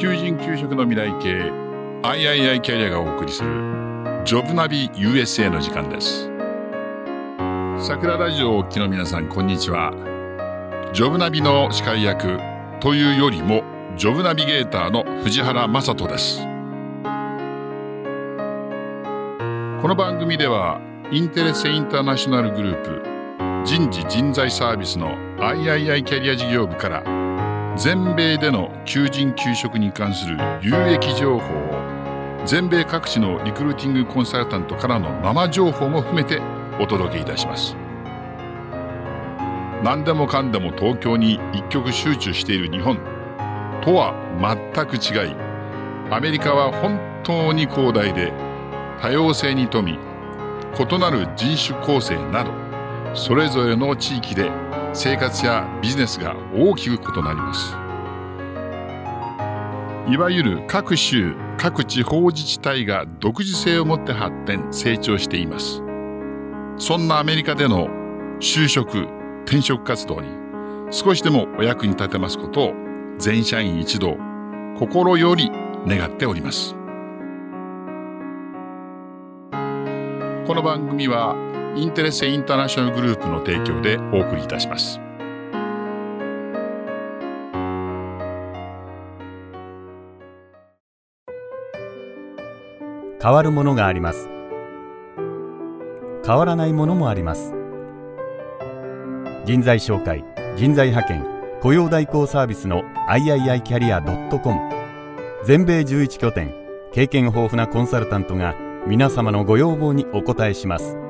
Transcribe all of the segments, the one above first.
求人・求職の未来系 III キャリアがお送りするジョブナビ USA の時間です。桜ラジオをお聞きの皆さんこんにちは。ジョブナビの司会役というよりもジョブナビゲーターの藤原正人です。この番組ではインテレセインターナショナルグループ人事人材サービスの III キャリア事業部から全米での求人・求職に関する有益情報を全米各地のリクルーティングコンサルタントからの生情報も含めてお届けいたします。何でもかんでも東京に一極集中している日本とは全く違いアメリカは本当に広大で多様性に富み異なる人種構成などそれぞれの地域で生活やビジネスが大きく異なります。いわゆる各州各地方自治体が独自性を持って発展成長しています。そんなアメリカでの就職転職活動に少しでもお役に立てますことを全社員一同心より願っております。この番組はインテレセインターナショナルグループの提供でお送りいたします。変わるものがあります。変わらないものもあります。人材紹介、人材派遣、雇用代行サービスの III キャリア .com 全米11拠点、経験豊富なコンサルタントが皆様のご要望にお答えします。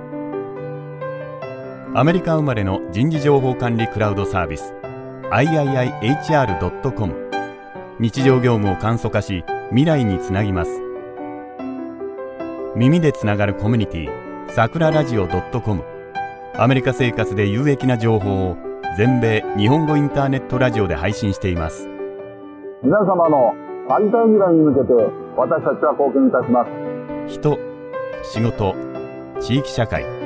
アメリカ生まれの人事情報管理クラウドサービス iihr.com 日常業務を簡素化し未来につなぎます。耳でつながるコミュニティさくらラジオ .com アメリカ生活で有益な情報を全米日本語インターネットラジオで配信しています。皆様のありたい未来に向けて私たちは貢献いたします。人仕事地域社会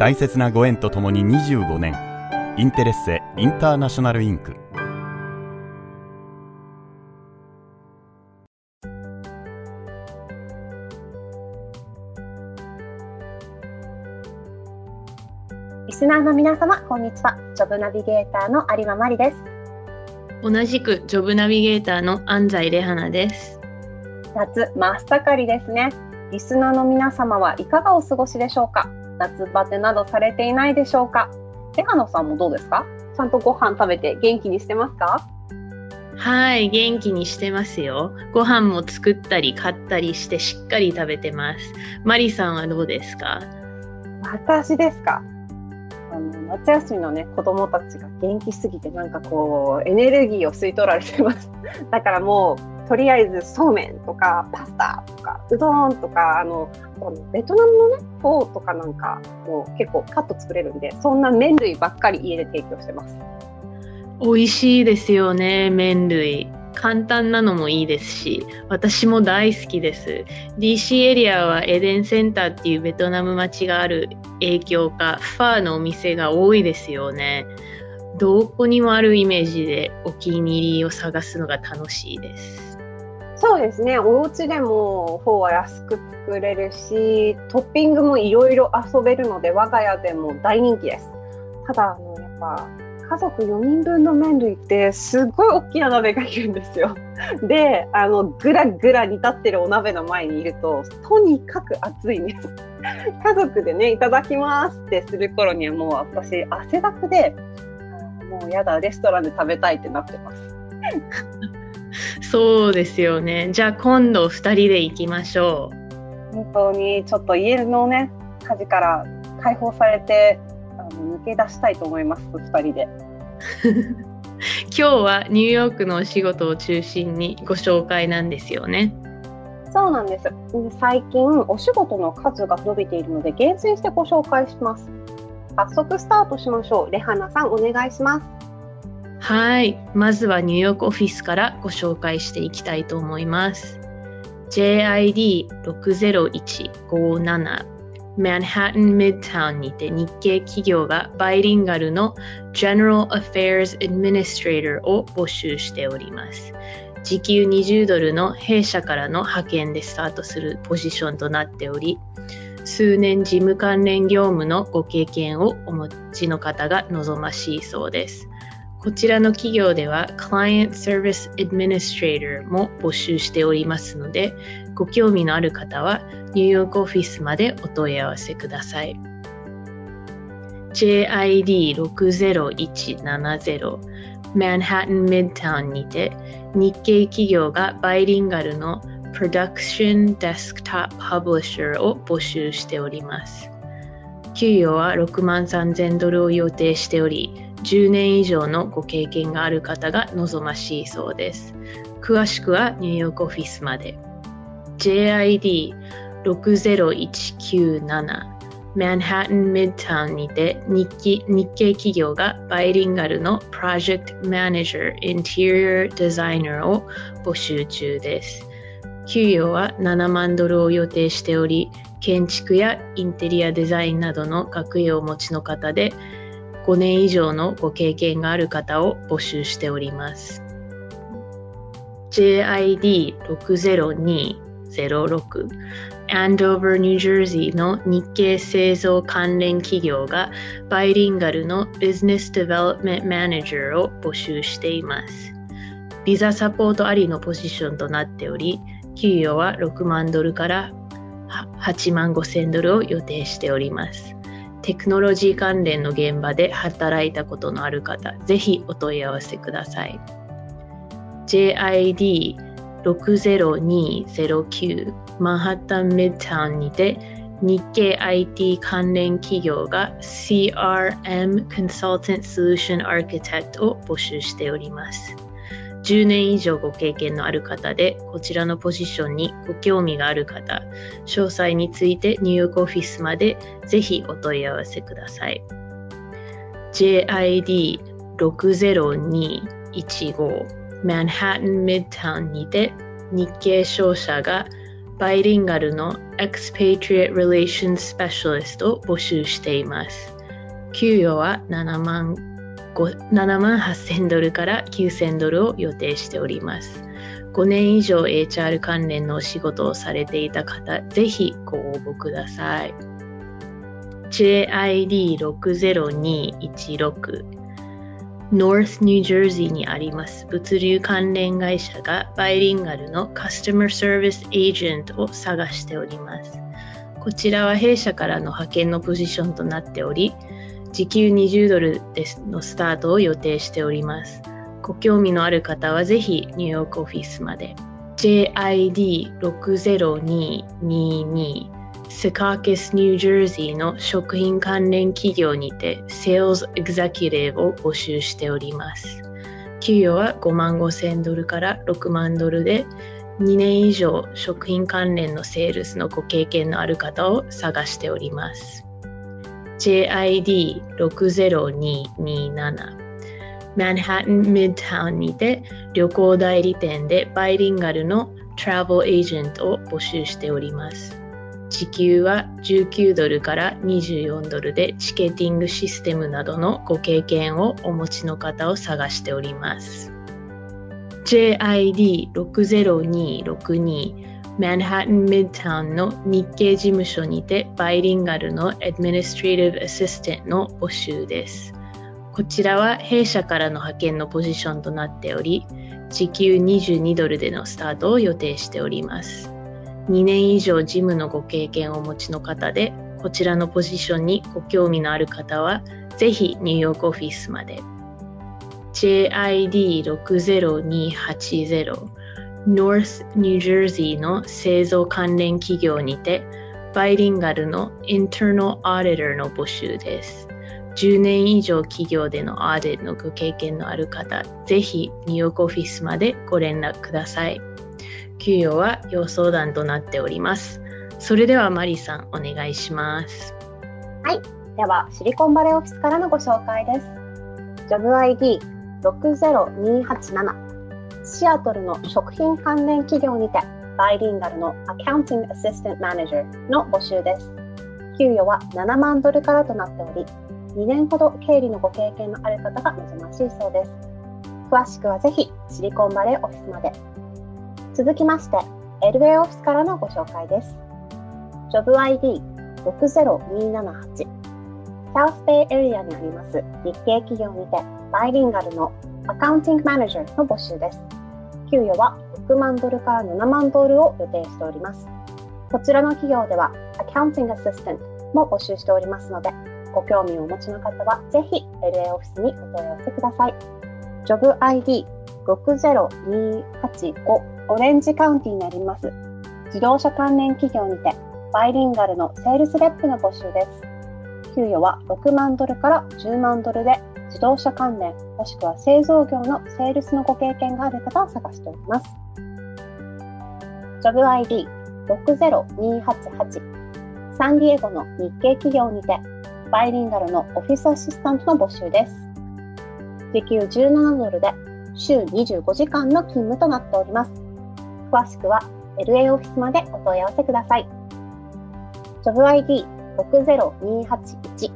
大切なご縁とともに25年。インテレッセインターナショナルインクリスナーの皆様こんにちは。ジョブナビゲーターの有馬真理です。同じくジョブナビゲーターの安西レハナです。夏真っ盛りですね。リスナーの皆様はいかがお過ごしでしょうか？夏バテなどされていないでしょうか？手羽さんもどうですか？ちゃんとご飯食べて元気にしてますか？はい、元気にしてますよ。ご飯も作ったり買ったりしてしっかり食べてます。マリさんはどうですか？私ですか？あの夏休みのね子供たちが元気すぎてなんかこうエネルギーを吸い取られてます。だからもうとりあえずそうめんとかパスタとかうどんとかあのベトナムのねフォーとかなんかもう結構カット作れるんでそんな麺類ばっかり家で提供してます。美味しいですよね麺類。簡単なのもいいですし私も大好きです。DC エリアはエデンセンターっていうベトナム町がある影響かファーのお店が多いですよね。どこにもあるイメージでお気に入りを探すのが楽しいです。そうですね。お家でもフォーは安く作れるしトッピングもいろいろ遊べるので我が家でも大人気です。ただあのやっぱ家族4人分の麺類ってすごい大きな鍋がいるんですよ。であのぐらぐら煮立ってるお鍋の前にいるととにかく暑いんです。家族でねいただきますってする頃にはもう私汗だくでもうやだレストランで食べたいってなってます。そうですよね。じゃあ今度2人で行きましょう。本当にちょっと家のね火事から解放されてあの抜け出したいと思います2人で。今日はニューヨークのお仕事を中心にご紹介なんですよね。そうなんです。最近お仕事の数が伸びているので厳選してご紹介します。早速スタートしましょう。レハナさんお願いします。はい。まずはニューヨークオフィスからご紹介していきたいと思います。JID60157 マンハッタン・ミッドタウンにて日系企業がバイリンガルの General Affairs Administrator を募集しております。時給20ドルの弊社からの派遣でスタートするポジションとなっており、数年事務関連業務のご経験をお持ちの方が望ましいそうです。こちらの企業では Client Service Administrator も募集しておりますので、ご興味のある方はニューヨークオフィスまでお問い合わせください。JID60170 マンハッタン・ミッドタウンにて日系企業がバイリンガルの Production Desktop Publisher を募集しております。給与は6万3000ドルを予定しており、10年以上のご経験がある方が望ましいそうです。詳しくはニューヨークオフィスまで。JID60197 マンハッタン・ミッドタウンにて日日系企業がバイリンガルの Project Manager Interior Designer を募集中です。給与は7万ドルを予定しており、建築やインテリアデザインなどの学位をお持ちの方で、5年以上のご経験がある方を募集しております。JID60206 アンドーバー、ニュージャージーの日系製造関連企業がバイリンガルのビジネスデベロップメントマネージャーを募集しています。ビザサポートありのポジションとなっており、給与は6万ドルから8万5千ドルを予定しております。テクノロジー関連の現場で働いたことのある方、ぜひお問い合わせください。JID60209 マンハッタンミッドタウンにて日系 IT 関連企業が CRM Consultant Solution Architect を募集しております。10年以上ご経験のある方で、こちらのポジションにご興味がある方、詳細についてニューヨークオフィスまでぜひお問い合わせください。JID60215 マンハッタン・ミッドタウンにて日系商社がバイリンガルの Expatriate Relations Specialist を募集しています。給与は7万7万8000ドルから9000ドルを予定しております。5年以上 HR 関連のお仕事をされていた方、ぜひご応募ください。JID60216 North New Jersey にあります物流関連会社がバイリンガルのカスタマーサービスエージェントを探しております。こちらは弊社からの派遣のポジションとなっており、時給20ドルですのスタートを予定しております。ご興味のある方はぜひニューヨークオフィスまで。JID60222 セカーケスニュージャージーの食品関連企業にて Sales Executive を募集しております。給与は5万5千ドルから6万ドルで2年以上食品関連のセールスのご経験のある方を探しております。JID60227 マンハッタン・ミッドタウンにて旅行代理店でバイリンガルのトラベルエージェントを募集しております。時給は19ドルから24ドルでチケティングシステムなどのご経験をお持ちの方を探しております。JID60262 マンハッタン・ミッドタウンの日系事務所にてバイリンガルの Administrative Assistant の募集です。こちらは弊社からの派遣のポジションとなっており、時給22ドルでのスタートを予定しております。2年以上事務のご経験をお持ちの方で、こちらのポジションにご興味のある方は、ぜひニューヨークオフィスまで。JID60280 North New Jersey の製造関連企業にてバイリンガルの Internal Auditor の募集です。10年以上企業でのアーディのご経験のある方、ぜひニューヨークオフィスまでご連絡ください。給与は要相談となっております。それではマリさん、お願いします。はい。では、シリコンバレーオフィスからのご紹介です。ジョブ ID 60287シアトルの食品関連企業にてバイリンガルのアカウンティングアシスタントマネージャーの募集です。給与は7万ドルからとなっており、2年ほど経理のご経験のある方が望ましいそうです。詳しくはぜひシリコンバレーオフィスまで。続きまして、LA オフィスからのご紹介です。JobID60278 サウスベイエリアにあります日系企業にてバイリンガルのアカウンティングマネージャーの募集です。給与は6万ドルから7万ドルを予定しております。こちらの企業ではアカウンティングアシスタントも募集しておりますので、ご興味をお持ちの方はぜひ LA オフィスにお問い合わせください。 Job ID 60285 オレンジカウンティになります自動車関連企業にてバイリンガルのセールスレップの募集です。給与は6万ドルから10万ドルで自動車関連もしくは製造業のセールスのご経験がある方を探しております。JobID60288 サンディエゴの日系企業にてバイリンガルのオフィスアシスタントの募集です。時給17ドルで週25時間の勤務となっております。詳しくは LA オフィスまでお問い合わせください。ジョブ ID 60281日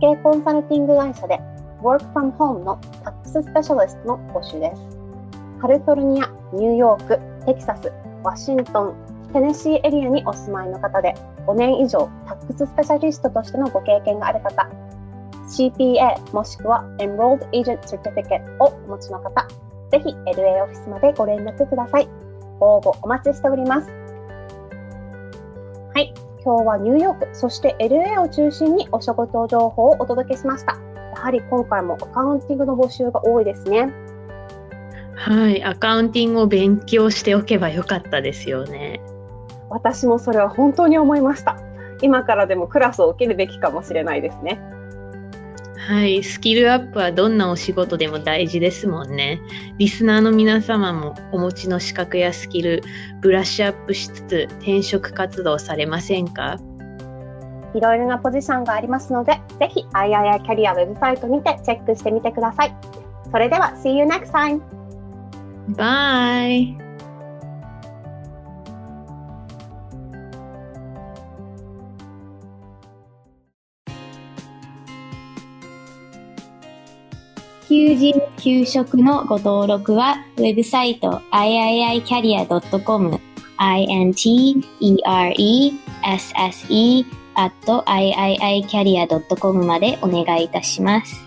系コンサルティング会社で Work from Home のタックススペシャリストの募集です。カリフォルニア、ニューヨーク、テキサス、ワシントン、テネシーエリアにお住まいの方で5年以上タックススペシャリストとしてのご経験がある方、CPA もしくは Enrolled Agent Certificate をお持ちの方、ぜひ LA オフィスまでご連絡ください。ご応募お待ちしております。はい。今日はニューヨーク、そして LA を中心にお仕事情報をお届けしました。やはり今回もアカウンティングの募集が多いですね。はい、アカウンティングを勉強しておけばよかったですよね。私もそれは本当に思いました。今からでもクラスを受けるべきかもしれないですね。はい、スキルアップはどんなお仕事でも大事ですもんね。リスナーの皆様もお持ちの資格やスキル、ブラッシュアップしつつ転職活動されませんか？いろいろなポジションがありますので、ぜひ III キャリアウェブサイトにてチェックしてみてください。それでは、See you next time! Bye! 求人・給食のご登録は、ウェブサイト iiicareer.com interesse at iiicareer.com までお願いいたします。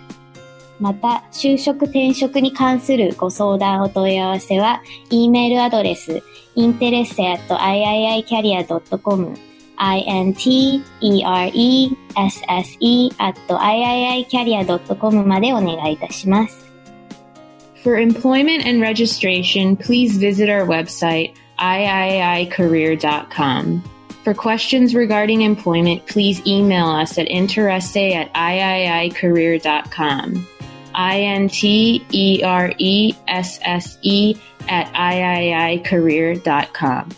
また、就職転職に関するご相談お問い合わせは、e メールアドレス interesse at iiicareer.com までお願いいたします。For employment and registration, please visit our website iiicareer.com. For questions regarding employment, please email us at interesse at iiicareer.com. I-N-T-E-R-E-S-S-E at iiicareer.com.